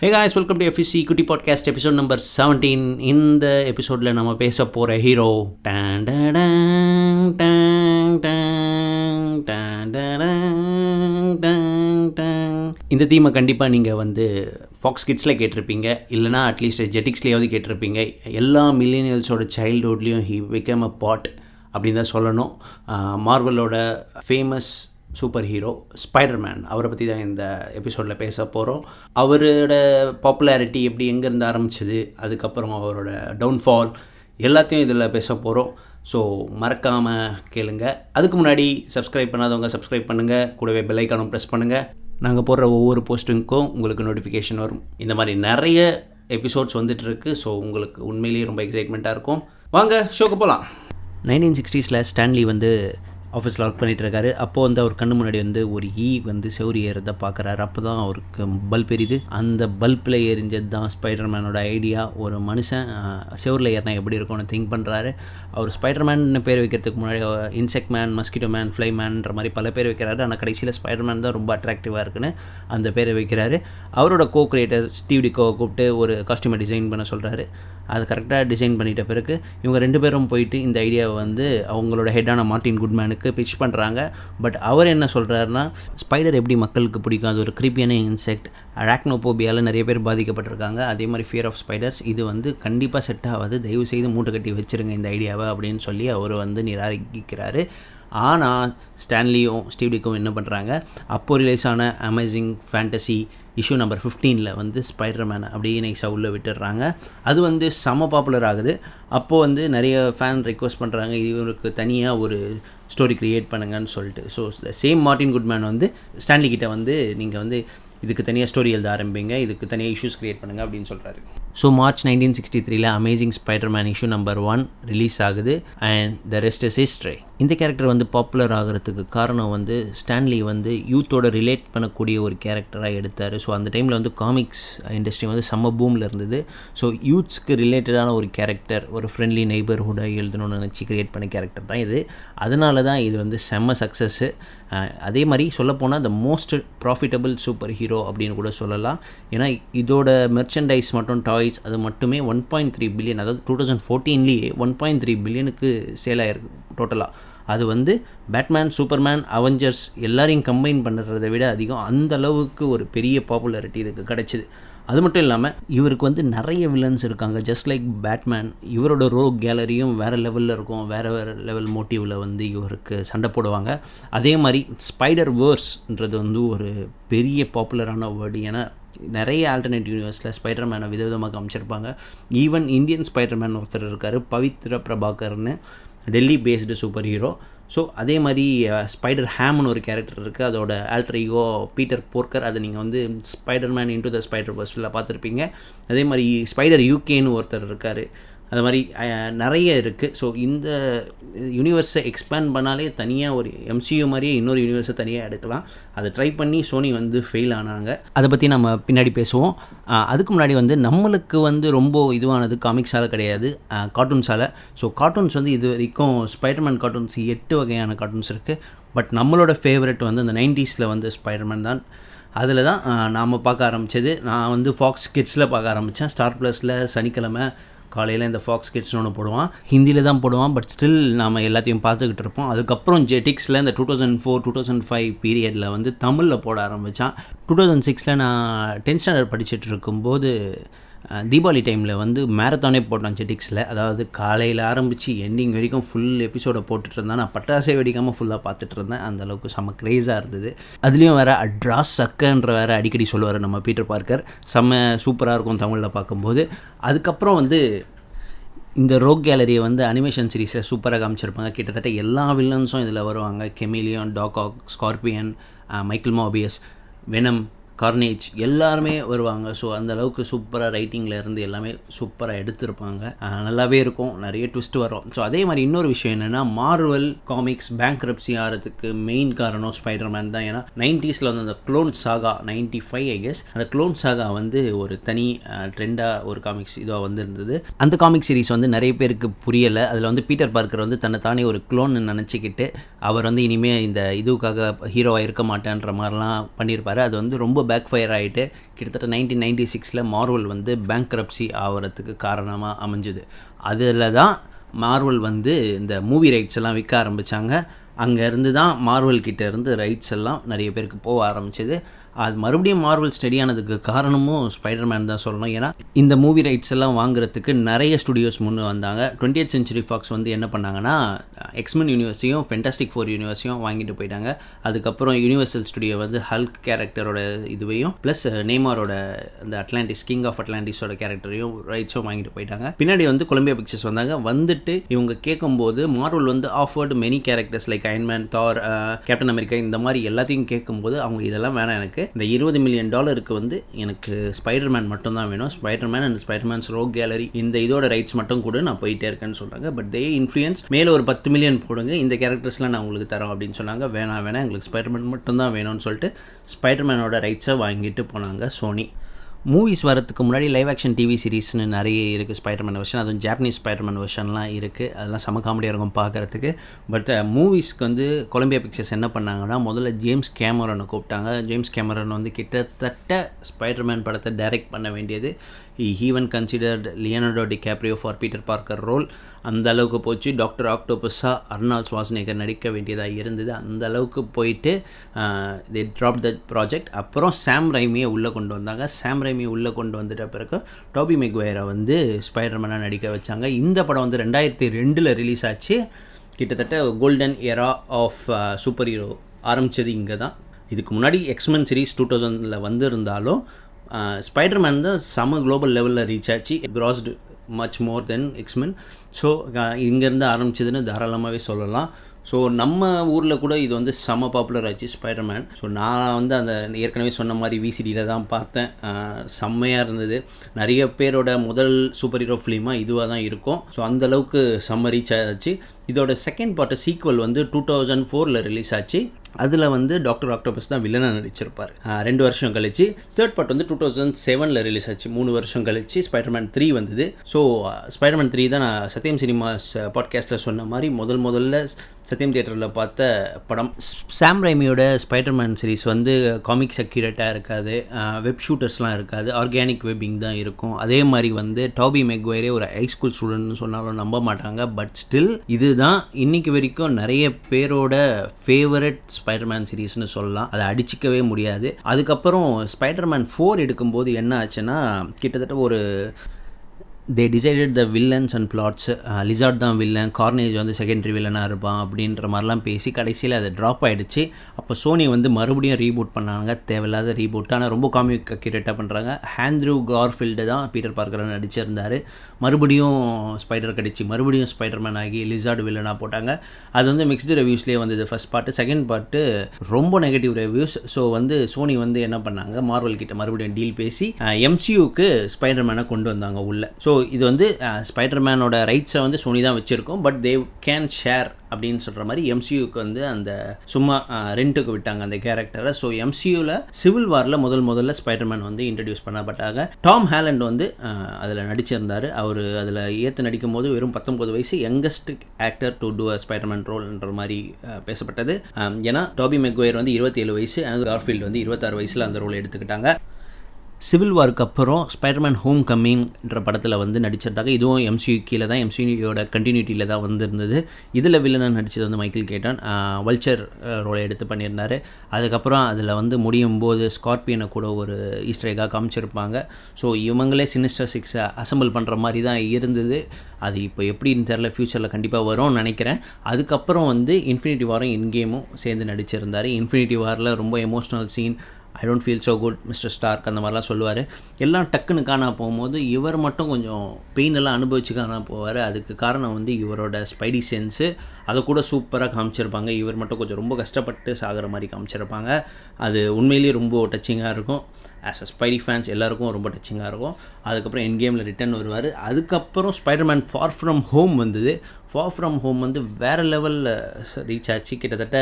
Hey guys welcome to FC குட்டி podcast episode number seventeen இந்த எபிசோடில் நம்ம பேச போகிற ஹீரோ டான் டேங் டேங் டேங் டேங் டேங் டேங் இந்த தீமை கண்டிப்பாக நீங்கள் வந்து ஃபாக்ஸ் கிட்ஸில் கேட்டிருப்பீங்க. இல்லைனா அட்லீஸ்ட் ஜெட்டிக்ஸ்லேயாவது கேட்டிருப்பீங்க. எல்லா மில்லினியல்ஸோட சைல்டுஹுட்லேயும் ஹி பிகம் அ பாட் அப்படின்னு தான் சொல்லணும். மார்வலோட ஃபேமஸ் சூப்பர் ஹீரோ ஸ்பைடர்மேன் அவரை பற்றி தான் இந்த எபிசோடில் பேச போகிறோம் அவரோட பாப்புலாரிட்டி எப்படி எங்கேருந்து ஆரம்பிச்சது அதுக்கப்புறம் அவரோட டவுன்ஃபால் எல்லாத்தையும் இதில் பேச போகிறோம் ஸோ மறக்காமல் கேளுங்க. அதுக்கு முன்னாடி சப்ஸ்கிரைப் பண்ணாதவங்க சப்ஸ்கிரைப் பண்ணுங்கள் கூடவே பெல்லைக்கானும் ப்ரெஸ் பண்ணுங்கள் நாங்கள் போடுற ஒவ்வொரு போஸ்ட்டுக்கும் உங்களுக்கு நோட்டிஃபிகேஷன் வரும். இந்த மாதிரி நிறைய எபிசோட்ஸ் வந்துட்டுருக்கு ஸோ உங்களுக்கு உண்மையிலேயே ரொம்ப எக்ஸைட்மெண்ட்டாக இருக்கும். வாங்க ஷோக்கு போகலாம் நைன்டீன் சிக்ஸ்டீஸில் ஸ்டான்லி வந்து ஆஃபீஸில் ஒர்க் பண்ணிகிட்ருக்காரு அப்போது வந்து அவர் கண்ணு முன்னாடி வந்து ஒரு ஈ வந்து செவரி ஏறதை பார்க்குறாரு. அப்போ தான் அவருக்கு பல்ப் எரியுது. அந்த பல்பில் எரிஞ்சது தான் ஸ்பைடர்மேனோட ஐடியா ஒரு மனுஷன் செவரில் ஏறினா எப்படி இருக்கும்னு திங்க் பண்ணுறாரு அவர் ஸ்பைடர்மேன் பேர் வைக்கிறதுக்கு முன்னாடி insect man mosquito man fly மேன்ற மாதிரி பல பேர் வைக்கிறாரு. ஆனால் கடைசியில் ஸ்பைடர்மேன் தான் ரொம்ப அட்ராக்டிவாக இருக்குன்னு அந்த பேரை வைக்கிறாரு. அவரோட கோ கிரியேட்டர் ஸ்டீவ் டிகோவை கூப்பிட்டு ஒரு காஸ்டியூமை டிசைன் பண்ண சொல்கிறாரு அது கரெக்டாக டிசைன் பண்ணிட்ட பிறகு இவங்க ரெண்டு பேரும் போயிட்டு இந்த ஐடியாவை வந்து அவங்களோட ஹெட்டான மார்ட்டின் குட்மேனுக்கு பிச் பண்ணுறாங்க பட் அவர் என்ன சொல்கிறாருன்னா ஸ்பைடர் எப்படி மக்களுக்கு பிடிக்கும்? அது ஒரு க்ரீப்பியான இன்செக்ட் அராக்னோபோபியாவில் நிறைய பேர் பாதிக்கப்பட்டிருக்காங்க. அதே மாதிரி ஃபியர் ஆஃப் ஸ்பைடர்ஸ் இது வந்து கண்டிப்பாக செட் ஆகாது. தயவு செய்து மூட்டை கட்டி வச்சுருங்க இந்த ஐடியாவை அப்படின்னு சொல்லி அவர் வந்து நிராகரிக்கிறாரு. ஆனால் ஸ்டான்லியும் ஸ்டீவ்டிக்கும் என்ன பண்ணுறாங்க அப்போது ரிலீஸ் ஆன அமேசிங் ஃபேண்டசி இஷ்யூ நம்பர் ஃபிஃப்டீனில் வந்து ஸ்பைடர்மேன் அப்படியே நைஸாக உள்ளே விட்டுடுறாங்க. அது வந்து செம பாப்புலர் ஆகுது. அப்போது வந்து நிறைய ஃபேன் ரெக்வஸ்ட் பண்ணுறாங்க இவருக்கு தனியாக ஒரு ஸ்டோரி க்ரியேட் பண்ணுங்கன்னு சொல்லிட்டு. ஸோ சேம் மார்ட்டின் குட்மேன் வந்து ஸ்டான்லி கிட்ட வந்து நீங்கள் வந்து இதுக்கு தனியாக ஸ்டோரி எழுத ஆரம்பிங்க இதுக்கு தனியாக இஷ்யூஸ் க்ரியேட் பண்ணுங்கள் அப்படின்னு சொல்கிறாரு ஸோ மார்ச் நைன்டீன் சிக்ஸ்டி த்ரீல amazing Spiderman issue number one release ஆகுது and the rest is history இந்த கேரக்டர் வந்து பாப்புலர் ஆகிறதுக்கு காரணம் வந்து ஸ்டான்லி வந்து யூத்தோட ரிலேட் பண்ணக்கூடிய ஒரு கேரக்டராக எடுத்தார். ஸோ அந்த டைமில் வந்து காமிக்ஸ் இண்டஸ்ட்ரி வந்து செம்ம பூமில் இருந்தது. ஸோ யூத்ஸ்க்கு ரிலேட்டடான ஒரு கேரக்டர் ஒரு ஃப்ரெண்ட்லி நெய்பர்ஹுட்டாக எழுதணும்னு நினச்சி க்ரியேட் பண்ண கேரக்டர் தான் இது. அதனால தான் இது வந்து செம்ம சக்ஸஸ்ஸு அதே மாதிரி சொல்லப்போனால் the most profitable super hero அப்படின்னு கூட சொல்லலாம். ஏன்னா இதோட மெர்ச்சன்டைஸ் மற்றும் டாய்ஸ் அது மட்டுமே ஒன் பாயிண்ட் த்ரீ பில்லியன் அதாவது டூ தௌசண்ட் ஃபோர்டீன்லேயே ஒன் பாயிண்ட் த்ரீ பில்லியனுக்கு சேல் ஆயிருக்கு டோட்டலாக அது வந்து பேட்மேன் சூப்பர்மேன் அவெஞ்சர்ஸ் எல்லாரையும் கம்பைன் பண்ணுறதை விட அதிகம் அந்த அளவுக்கு ஒரு பெரிய பாப்புலாரிட்டி இதுக்கு கிடச்சிது. அது மட்டும் இல்லாமல் இவருக்கு வந்து நிறைய வில்லன்ஸ் இருக்காங்க. ஜஸ்ட் லைக் பேட்மேன் இவரோட ரோ கேலரியும் வேறு லெவலில் இருக்கும். வேறு வேறு லெவல் மோட்டிவில் வந்து இவருக்கு சண்டை போடுவாங்க. அதே மாதிரி ஸ்பைடர் வேர்ஸ்ன்றது வந்து ஒரு பெரிய பாப்புலரான வேர்டு ஏன்னா நிறைய ஆல்டர்னேட் யூனிவர்ஸில் ஸ்பைடர்மேனை விதவிதமாக காமிச்சிருப்பாங்க. ஈவன் இந்தியன் ஸ்பைடர்மேன் ஒருத்தர் இருக்கார் Pavitr பிரபாகர்னு. Delhi based super hero so அதே மாதிரி ஸ்பைடர் ஹேம்னு ஒரு கேரக்டர் இருக்குது அதோட ஆல்டர் ஈகோ பீட்டர் போர்க்கர் அதை நீங்கள் வந்து ஸ்பைடர்மேன் இன்டு த ஸ்பைடர் பர்ஸ்டில் பார்த்துருப்பீங்க. அதே மாதிரி ஸ்பைடர் யூகேன்னு ஒருத்தர் இருக்கார். அது மாதிரி நிறைய இருக்குது ஸோ இந்த யூனிவர்ஸை எக்ஸ்பேண்ட் பண்ணாலே தனியாக ஒரு எம்சியூ மாதிரியே இன்னொரு யூனிவர்ஸை தனியாக எடுக்கலாம். அதை ட்ரை பண்ணி சோனி வந்து ஃபெயில் ஆனாங்க. அதை பற்றி நம்ம பின்னாடி பேசுவோம். அதுக்கு முன்னாடி வந்து நம்மளுக்கு வந்து ரொம்ப இதுவானது காமிக்ஸால் கிடையாது. கார்ட்டூன்ஸால் ஸோ கார்ட்டூன்ஸ் வந்து இது வரைக்கும் ஸ்பைடர்மேன் கார்ட்டூன்ஸ் எட்டு வகையான கார்ட்டூன்ஸ் இருக்குது பட் நம்மளோட ஃபேவரட் வந்து அந்த நைன்டிஸில் வந்து ஸ்பைடர்மேன் தான். அதில் தான் நாம் பார்க்க ஆரம்பித்தது நான் வந்து ஃபாக்ஸ் கிட்ஸில் பார்க்க ஆரம்பித்தேன் ஸ்டார் ப்ளஸில் சனிக்கிழமை. காலையில் இந்த ஃபாக்ஸ் கிட்ஸ்னு ஒன்று போடுவான். ஹிந்தியில் தான் போடுவான் பட் ஸ்டில் நாம் எல்லாத்தையும் பார்த்துக்கிட்டு இருப்போம். அதுக்கப்புறம் ஜெட்டிக்ஸில் இந்த two thousand four two thousand five பீரியடில் வந்து தமிழில் போட ஆரம்பித்தான் டூ தௌசண்ட் சிக்ஸில் நான் டென்த் ஸ்டாண்டர்ட் படிச்சுட்டு இருக்கும்போது தீபாவளி டைமில் வந்து மேரத்தானே போட்டோம் ஜெட்டிக்ஸில் அதாவது காலையில் ஆரம்பித்து எண்டிங் வரைக்கும் ஃபுல் எபிசோடை போட்டுட்டு இருந்தேன் நான் பட்டாசே வெடிக்காமல் ஃபுல்லாக பார்த்துட்டு இருந்தேன் அந்தளவுக்கு செம்ம க்ரேஸாக இருந்தது. அதுலேயும் வேறு அட்ராஸ் சக்கன்ற வேறு அடிக்கடி சொல்லுவார் நம்ம பீட்டர் பார்க்கர் செம்ம சூப்பராக இருக்கும் தமிழில் பார்க்கும்போது. அதுக்கப்புறம் வந்து இந்த ரோக் கேலரியை வந்து அனிமேஷன் சீரீஸில் சூப்பராக காமிச்சிருப்பாங்க. கிட்டத்தட்ட எல்லா வில்லன்ஸும் இதில் வருவாங்க. Chameleon Doc Ock Scorpion Michael Morbius Venom Carnage எல்லாருமே வருவாங்க. ஸோ அந்த அளவுக்கு சூப்பராக ரைட்டிங்கில் இருந்து எல்லாமே சூப்பராக எடுத்திருப்பாங்க. நல்லாவே இருக்கும். நிறைய ட்விஸ்ட் வரும். ஸோ அதே மாதிரி இன்னொரு விஷயம் என்னென்னா மார்வல் காமிக்ஸ் பேங்க் ரப்சி ஆகிறதுக்கு மெயின் காரணம் ஸ்பைடர்மேன் தான். ஏன்னா நைன்டிஸில் வந்து அந்த clone saga ninety five I guess அந்த க்ளோன் சாகா வந்து ஒரு தனி ட்ரெண்டாக ஒரு காமிக்ஸ் இதுவாக வந்திருந்தது. அந்த காமிக் சீரிஸ் வந்து நிறைய பேருக்கு புரியலை. அதில் வந்து பீட்டர் பார்க்கர் வந்து தன்னை தானே ஒரு க்ளோன் நினச்சிக்கிட்டு அவர் வந்து இனிமேல் இந்த இதுக்காக ஹீரோவாக இருக்க மாட்டேன்ற மாதிரிலாம் பண்ணியிருப்பார். அது வந்து ரொம்ப பேக் ஃபயர் ஆகிட்டு கிட்டத்தட்ட நைன்டீன் நைன்டி சிக்ஸில் மார்வல் வந்து பேங்க்ரப்சி ஆகிறதுக்கு காரணமாக அமைஞ்சுது. அதில் தான் மார்வல் வந்து இந்த மூவி ரைட்ஸ் எல்லாம் விற்க ஆரம்பித்தாங்க அங்கேருந்து தான் மார்வல் கிட்டேருந்து ரைட்ஸ் எல்லாம் நிறைய பேருக்கு போக ஆரம்பிச்சது. அது மறுபடியும் மார்வல் ஸ்டடி ஆனதுக்கு காரணமும் ஸ்பைடர்மேன் தான் சொல்லணும். ஏன்னா இந்த மூவி ரைட்ஸ் எல்லாம் வாங்குறதுக்கு நிறைய ஸ்டுடியோஸ் முன்னே வந்தாங்க. டுவெண்ட்டி எய்த் சென்ச்சுரி ஃபாக்ஸ் வந்து என்ன பண்ணாங்கன்னா எக்ஸ்மென் யூனிவர்ஸையும் ஃபென்டாஸ்டிக் ஃபோர் யூனிவர்ஸையும் வாங்கிட்டு போயிட்டாங்க. அதுக்கப்புறம் யூனிவர்சல் ஸ்டுடியோ வந்து ஹல்க் கேரக்டரோட இதுவையும் ப்ளஸ் நேமாரோட uh, அந்த அட்லாண்டிஸ் கிங் ஆஃப் அட்லாண்டிஸோட கேரக்டரையும் ரைட்ஸும் வாங்கிட்டு போயிட்டாங்க. பின்னாடி வந்து கொலம்பியா பிக்சர்ஸ் வந்தாங்க. வந்துட்டு இவங்க கேட்கும்போது மார்வல் வந்து offered many characters like Iron Man Thor Captain America இந்த மாதிரி எல்லாத்தையும் கேட்கும்போது அவங்க இதெல்லாம் வேணாம் எனக்கு. இந்த இருபது மில்லியன் டாலருக்கு வந்து எனக்கு ஸ்பைடர்மேன் மட்டும் தான் வேணும். Spiderman and Spiderman's rogue gallery இந்த இதோட ரைட்ஸ் மட்டும் கூட நான் போயிட்டே இருக்கேன்னு சொல்கிறாங்க பட் தே இன்ஃப்ளூயன்ஸ் மேலே ஒரு பத்து மில்லியன் போடுங்க. இந்த கேரக்டர்ஸ்லாம் நான் உங்களுக்கு தரோம் அப்படின்னு சொன்னாங்க. வேணாம் வேணாம். எங்களுக்கு ஸ்பைடர்மேன் மட்டும் தான் வேணும்னு சொல்லிட்டு ஸ்பைடர்மேனோட ரைட்ஸை வாங்கிட்டு போனாங்க சோனி மூவிஸ் வரதுக்கு முன்னாடி லைவ் ஆக்ஷன் டிவி சீரிஸ்னு நிறைய இருக்குது ஸ்பைடர்மேன் வெர்ஷன் அதுவும் ஜாப்பனீஸ் ஸ்பைடர்மேன் வெர்ஷன்லாம் இருக்குது அதெல்லாம் செம காமெடியாக இருக்கும் பார்க்குறதுக்கு. பட் மூவிஸ்க்கு வந்து கொலம்பியா பிக்சர்ஸ் என்ன பண்ணாங்கன்னா முதல்ல ஜேம்ஸ் கேமரனை கூப்பிட்டாங்க. ஜேம்ஸ் கேமரன் வந்து கிட்டத்தட்ட ஸ்பைடர்மேன் படத்தை டைரக்ட் பண்ண வேண்டியது. Even considered Leonardo DiCaprio for Peter Parker role அந்த அளவுக்கு போச்சு. டாக்டர் ஆக்டோபஸாக அர்னால் சுவாசனேகர் நடிக்க வேண்டியதாக இருந்தது. அந்த அளவுக்கு போயிட்டு தே ட்ராப் த ப்ராஜெக்ட் அப்புறம் சாம் ரைமியை உள்ளே கொண்டு வந்தாங்க. சாம் ரைமியை உள்ளே கொண்டு வந்துட்ட பிறகு டாபி மெக்வயரை வந்து ஸ்பைடர்மேனாக நடிக்க வச்சாங்க. இந்த படம் வந்து ரெண்டாயிரத்தி ரெண்டில் ரிலீஸ் ஆச்சு. கிட்டத்தட்ட golden era of super hero ஆரம்பித்தது இங்கே தான் இதுக்கு முன்னாடி எக்ஸ்மென் சீரீஸ் டூ தௌசண்டில் வந்திருந்தாலும் ஸ்பைடர்மேன் தான் செம குளோபல் லெவலில் ரீச் ஆச்சு. Crossed much more then X Men so இங்கேருந்து ஆரம்பிச்சதுன்னு தாராளமாகவே சொல்லலாம். ஸோ நம்ம ஊரில் கூட இது வந்து செம பாப்புலர் ஆச்சு ஸ்பைடர்மேன் ஸோ நான் வந்து அந்த ஏற்கனவே சொன்ன மாதிரி விசிடியில் தான் பார்த்தேன். செம்மையாக இருந்தது. நிறைய பேரோட முதல் சூப்பர் ஹீரோ ஃபிலிமாக இதுவாக தான் இருக்கும். ஸோ அந்தளவுக்கு செம்ம ரீச் ஆச்சு. இதோட செகண்ட் பார்ட்டு சீக்வல் வந்து டூ தௌசண்ட் ஃபோரில் ரிலீஸ் ஆச்சு. அதில் வந்து டாக்டர் ஆக்டோபஸ் தான் வில்லனாக நடிச்சிருப்பார். ரெண்டு வருஷம் கழிச்சு தேர்ட் பார்ட் வந்து டூ தௌசண்ட் செவனில் ரிலீஸ் ஆச்சு. மூணு வருஷம் கழிச்சு ஸ்பைடர்மேன் த்ரீ வந்தது. ஸோ ஸ்பைடர்மேன் த்ரீ தான் நான் சத்யம் சினிமாஸ் பாட்காஸ்ட்டில் சொன்ன மாதிரி முதல் முதல்ல சத்யம் தியேட்டரில் பார்த்த படம். சாம் ரைமியோட ஸ்பைடர்மேன் சீரிஸ் வந்து காமிக்ஸ் அக்யூரேட்டாக இருக்காது. வெப் ஷூட்டர்ஸ்லாம் இருக்காது. ஆர்கானிக் வெப்பிங் தான் இருக்கும். அதே மாதிரி வந்து டாபி மெக்வயரே ஒரு ஹை ஸ்கூல் ஸ்டூடெண்ட்னு சொன்னாலும் நம்ப மாட்டாங்க. பட் ஸ்டில் இதுதான் இன்னைக்கு வரைக்கும் நிறைய பேரோட ஃபேவரட் ஸ்பைடர்மேன் சீரீஸ்னு சொல்லலாம். அதை அடிச்சிக்கவே முடியாது. அதுக்கப்புறம் ஸ்பைடர்மேன் ஃபோர் எடுக்கும்போது என்ன ஆச்சுன்னா கிட்டத்தட்ட ஒரு they decided the villains and plots Lizard தான் வில்லன் கார்னேஜ் வந்து செகண்டரி வில்லனாக இருப்பான் அப்படின்ற மாதிரிலாம் பேசி கடைசியில் அது ட்ராப் ஆகிடுச்சு அப்போ சோனி வந்து மறுபடியும் ரீபூட் பண்ணாங்க. தேவையில்லாத ரீபூட் ஆனால் ரொம்ப காமிக் அக்யூரேட்டாக பண்ணுறாங்க ஹேண்ட்ரூ கார்ஃபீல்டு தான் பீட்டர் பார்க்கர் நடிச்சிருந்தார். மறுபடியும் ஸ்பைடர் கடிச்சு மறுபடியும் ஸ்பைடர்மேன் ஆகி லிசார்டு வில்லனாக போட்டாங்க. அது வந்து மிக்ஸ்டு ரிவ்யூஸ்லேயே வந்தது. ஃபஸ்ட் பார்ட்டு செகண்ட் பார்ட்டு ரொம்ப நெகட்டிவ் ரிவ்யூஸ் ஸோ வந்து சோனி வந்து என்ன பண்ணாங்க? மார்வல் கிட்ட மறுபடியும் டீல் பேசி எம்சியூக்கு ஸ்பைடர்மேனை கொண்டு வந்தாங்க உள்ள. ஸோ இது வந்து ஸ்பைடர்மேனோட ரைட்ஸை வந்து சோனி தான் வச்சுருக்கோம். பட் தே கேன் ஷேர் அப்படின்னு சொல்கிற மாதிரி எம்சியூக்கு வந்து அந்த சும்மா ரெண்ட்டுக்கு விட்டாங்க அந்த கேரக்டரை ஸோ எம்சியூவில் சிவில் வாரில் முதல் முதல்ல ஸ்பைடர்மேன் வந்து இன்ட்ரடியூஸ் பண்ணப்பட்டாங்க டாம் ஹேலண்ட் வந்து அதில் நடிச்சிருந்தார். அவர் அதில் ஏற்று நடிக்கும் போது வெறும் பத்தொம்பது வயசு youngest actor to do a Spiderman ரோல்ன்ற மாதிரி பேசப்பட்டது. ஏன்னா டாபி மெக்வேர் வந்து இருபத்தேழு வயசு அண்ட் கார்ஃபீல்டு வந்து இருபத்தாறு வயசில் அந்த ரோல் எடுத்துக்கிட்டாங்க. சிவில் வார்க்கு அப்புறம் ஸ்பைடர்மேன் ஹோம் கம்மிங்ன்ற படத்தில் வந்து நடிச்சிருந்தாங்க. இதுவும் எம்சியூ கீழே தான் எம்சியூயோட கண்டினியூட்டியில் தான் வந்திருந்தது. இதில் வில்லனாக நடித்தது வந்து மைக்கேல் கேட்டான் வல்ச்சர் ரோலை எடுத்து பண்ணியிருந்தார். அதுக்கப்புறம் அதில் வந்து முடியும் போது ஸ்கார்பியனை கூட ஒரு ஈஸ்டரேக்காக காமிச்சிருப்பாங்க. ஸோ இவங்களே சினிஸ்டர் சிக்ஸை அசம்பிள் பண்ணுற மாதிரி தான் இருந்தது. அது இப்போ எப்படின்னு தெரில ஃப்யூச்சரில் கண்டிப்பாக வரும்னு நினைக்கிறேன். அதுக்கப்புறம் வந்து இன்ஃபினிட்டி வாரும் இன்கேமும் சேர்ந்து நடிச்சிருந்தார். இன்ஃபினிட்டி வாரில் ரொம்ப emotional scene I don't feel so good mister Stark அந்த மாதிரிலாம் சொல்லுவார். எல்லாம் டக்குன்னு காணா போகும்போது இவர் மட்டும் கொஞ்சம் பெயின் எல்லாம் அனுபவிச்சு காணா போவார். அதுக்கு காரணம் வந்து இவரோட ஸ்பைடி சென்ஸு அதை கூட சூப்பராக காமிச்சிருப்பாங்க. இவர் மட்டும் கொஞ்சம் ரொம்ப கஷ்டப்பட்டு சாகிற மாதிரி காமிச்சிருப்பாங்க. அது உண்மையிலேயே ரொம்ப டச்சிங்காக இருக்கும். ஆஸ் அ ஸ்பைடி ஃபேன்ஸ் எல்லாருக்கும் ரொம்ப டச்சிங்காக இருக்கும். அதுக்கப்புறம் என் கேமில் ரிட்டர்ன் வருவார். அதுக்கப்புறம் ஸ்பைடர்மேன் ஃபார் ஃப்ரம் ஹோம் வந்தது. ஃபார் ஃப்ரம் ஹோம் வந்து வேறு லெவலில் ரீச் ஆச்சு கிட்டத்தட்ட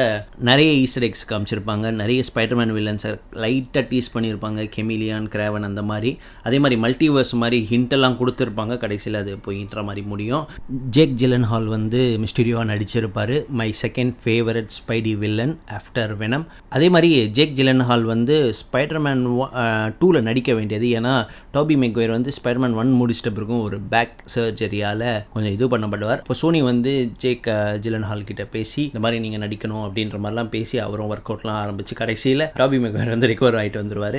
நிறைய ஈஸ்டர் எக்ஸ் காமிச்சிருப்பாங்க. நிறைய ஸ்பைடர்மேன் வில்லன்ஸை லைட்டாக டீஸ் பண்ணியிருப்பாங்க கெமிலியான் கிராவன் அந்த மாதிரி. அதே மாதிரி மல்டிவர்ஸ் மாதிரி ஹிண்டெல்லாம் கொடுத்துருப்பாங்க. கடைசியில் அது போயின்ற மாதிரி முடியும். ஜேக் ஜிலன் ஹால் வந்து மிஸ்டீரியோவாக நடிச்சிருப்பார். My second favourite Spidey villain after Venom அதே மாதிரி ஜேக் ஜிலன் ஹால் வந்து ஸ்பைடர்மேன் டூவில் நடிக்க வேண்டியது. ஏன்னா டாபி மெக்வேர் வந்து ஸ்பைடர்மேன் ஒன் முடிச்சிட்ட பிறகும் ஒரு பேக் சர்ஜரியால் கொஞ்சம் இது பண்ணப்படுவார் இப்போ சோனி வந்து ஜேக் ஜிலன் ஹால் கிட்ட பேசி இந்த மாதிரி நீங்கள் நடிக்கணும் அப்படின்ற மாதிரிலாம் பேசி அவரும் ஒர்க் அவுட்லாம் ஆரம்பிச்சு கடைசியில் ராபி மெக்வேர் வந்து ரிகவர் ஆகிட்டு வந்துடுவார்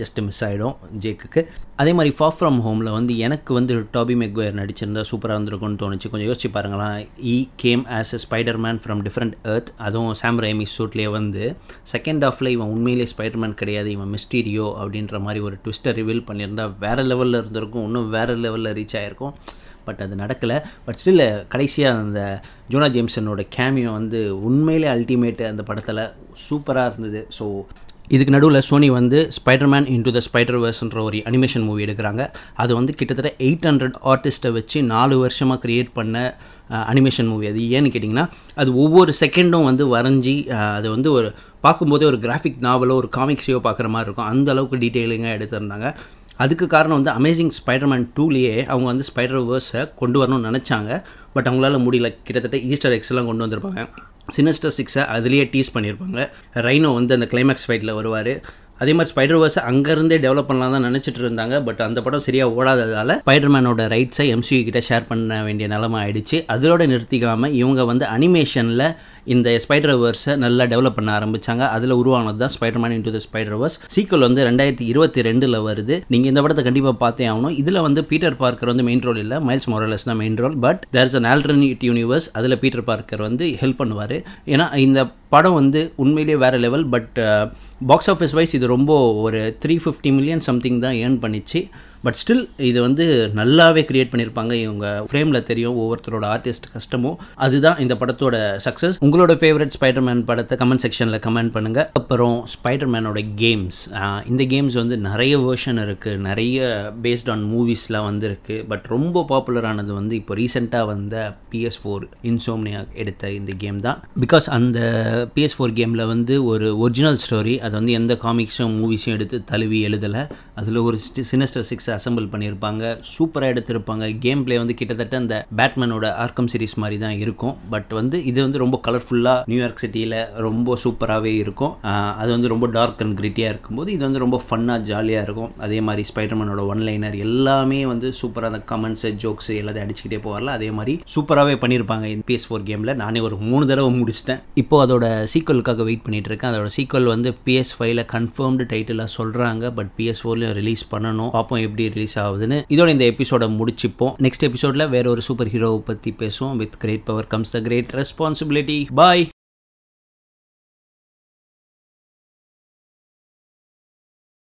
ஜஸ்ட் மிஸ் ஆகிடும் ஜேக்குக்கு அதே மாதிரி ஃபார் ஃப்ரம் ஹோமில் வந்து எனக்கு வந்து டாபி மெக்வேர் நடிச்சிருந்தா சூப்பராக இருந்திருக்கும்னு தோணுச்சு. கொஞ்சம் யோசிச்சு பாருங்களேன். He came as a Spiderman from different earth அதுவும் சாம் ரைமி ஷூட்லேயே வந்து செகண்ட் ஆஃபில் இவன் உண்மையிலே ஸ்பைடர்மேன் கிடையாது இவன் மிஸ்டீரியோ அப்படின்ற மாதிரி ஒரு ட்விஸ்ட்டை ரிவீல் பண்ணியிருந்தா வேறு லெவலில் இருந்திருக்கும் இன்னும் வேறு லெவலில் ரீச் ஆகிருக்கும் பட் அது நடக்கலை. பட் ஸ்டில் கடைசியாக அந்த ஜோனா ஜேம்சனோட கேமியோ வந்து உண்மையிலே அல்டிமேட்டு அந்த படத்தில் சூப்பராக இருந்தது. ஸோ இதுக்கு நடுவில் சோனி வந்து spider man into the spider வேர்ஸ்ன்ற ஒரு அனிமேஷன் மூவி எடுக்கிறாங்க. அது வந்து கிட்டத்தட்ட எயிட் ஹண்ட்ரட் ஆர்டிஸ்ட்டை வச்சு நாலு வருஷமாக க்ரியேட் பண்ண அனிமேஷன் மூவி அது ஏன்னு கேட்டிங்கன்னா அது ஒவ்வொரு செகண்டும் வந்து வரைஞ்சி அது வந்து ஒரு பார்க்கும்போதே ஒரு கிராஃபிக் நாவலோ ஒரு காமிக்ஸையோ பார்க்குற மாதிரி இருக்கும். அந்த அளவுக்கு டீட்டெயிலிங்காக எடுத்திருந்தாங்க. அதுக்கு காரணம் வந்து அமேசிங் ஸ்பைடர்மேன் டூலேயே அவங்க வந்து ஸ்பைடர் வேர்ஸை கொண்டு வரணும்னு நினச்சாங்க. பட் அவங்களால முடியல. கிட்டத்தட்ட ஈஸ்டர் எக்ஸ்லாம் கொண்டு வந்திருப்பாங்க. சினிஸ்டர் சிக்ஸை அதுலேயே டீஸ் பண்ணியிருப்பாங்க ரைனோ வந்து அந்த கிளைமேக்ஸ் ஃபைட்டில் வருவார். அதே மாதிரி ஸ்பைடர் வேர்ஸை அங்கேருந்தே டெவலப் பண்ணலாம் தான் நினச்சிட்டு இருந்தாங்க. பட் அந்த படம் சரியாக ஓடாததால் ஸ்பைடர்மேனோட ரைட்ஸை எம்சியூ கிட்ட ஷேர் பண்ண வேண்டிய நிலமை ஆயிடுச்சு. அதோட நிறுத்திக்காமல் இவங்க வந்து அனிமேஷனில் இந்த ஸ்பைடர் வேர்ஸை நல்லா டெவலப் பண்ண ஆரம்பிச்சாங்க. அதில் உருவானது தான் Spiderman into the spider verse சீக்கிரம் வந்து ரெண்டாயிரத்தி இருபத்தி ரெண்டில் வருது. நீங்கள் இந்த படத்தை கண்டிப்பாக பார்த்தே ஆகணும். இதில் வந்து பீட்டர் பார்க்கர் வந்து மெயின் ரோல் இல்லை. மைல்ஸ் மொரலஸ் தான் main role but there is an alternate universe அதில் பீட்டர் பார்க்கர் வந்து ஹெல்ப் பண்ணுவார். ஏன்னா இந்த படம் வந்து உண்மையிலேயே வேறு level but box office wise இது ரொம்ப ஒரு த்ரீ ஃபிஃப்டி மில்லியன் சம்திங் தான் ஏர்ன் பண்ணிச்சு. பட் ஸ்டில் இது வந்து நல்லாவே க்ரியேட் பண்ணியிருப்பாங்க இவங்க ஃப்ரேமில் தெரியும் ஒவ்வொருத்தரோட ஆர்டிஸ்ட் கஷ்டமோ அதுதான் இந்த படத்தோட சக்ஸஸ் உங்களோட ஃபேவரட் ஸ்பைடர்மேன் படத்தை கமெண்ட் செக்ஷனில் கமெண்ட் பண்ணுங்கள் அப்புறம் ஸ்பைடர்மேனோட கேம்ஸ் இந்த கேம்ஸ் வந்து நிறைய வேர்ஷன் இருக்குது நிறைய பேஸ்ட் ஆன் மூவிஸ்லாம் வந்துருக்கு. பட் ரொம்ப பாப்புலரானது வந்து இப்போ ரீசெண்டாக வந்த பிஎஸ் ஃபோர் இன்சோம்னியா எடுத்த இந்த கேம் தான். பிகாஸ் அந்த பிஎஸ் ஃபோர் கேமில் வந்து ஒரு ஒரிஜினல் ஸ்டோரி அது வந்து எந்த காமிக்ஸும் மூவிஸும் எடுத்து தழுவி எழுதலை. அதில் ஒரு சினிஸ்டர் சிக்ஸ் அசம்பிள் பண்ணியிருப்பாங்க சூப்பராக எடுத்திருப்பாங்க. கேம் பிளே வந்து கிட்டத்தட்ட அந்த பேட்மேனோட ஆர்க்கம் சீரிஸ் மாதிரி தான் இருக்கும். பட் வந்து இது வந்து ரொம்ப கலர்ஃபுல்லாக நியூயார்க் சிட்டியில் ரொம்ப சூப்பராகவே இருக்கும். அது வந்து ரொம்ப டார்க் அண்ட் கிரிட்டியாக இருக்கும்போது இது வந்து ரொம்ப ஃபன்னாக ஜாலியாக இருக்கும். அதே மாதிரி ஸ்பைடர்மேனோட ஒன் லைனர் எல்லாமே வந்து சூப்பராக அந்த கமெண்ட்ஸு ஜோக்ஸு எல்லாத்தையும் அடிச்சுக்கிட்டே போவார்ல. அதே மாதிரி சூப்பராகவே பண்ணியிருப்பாங்க இந்த பிஎஸ் ஃபோர் கேமில் நானே ஒரு மூணு தடவை முடிச்சிட்டேன். இப்போ அதோட சீக்வலுக்காக வெயிட் பண்ணிகிட்டு இருக்கேன். அதோட சீக்வல் வந்து பிஎஸ் ஃபைவ்ல கன்ஃபர்ம்டு டைட்டிலாக சொல்கிறாங்க பட் பிஎஸ் ஃபோர்லையும் ரிலீஸ் பண்ணணும். பார்ப்போம் எப்படி ரிலீஸ் ஆகுதுன்னு. இதோட இந்த எபிசோட முடிச்சுப்போம். நெக்ஸ்ட் எபிசோடில் வேற ஒரு சூப்பர் ஹீரோவை பற்றி பேசுவோம். With great power comes the great responsibility bye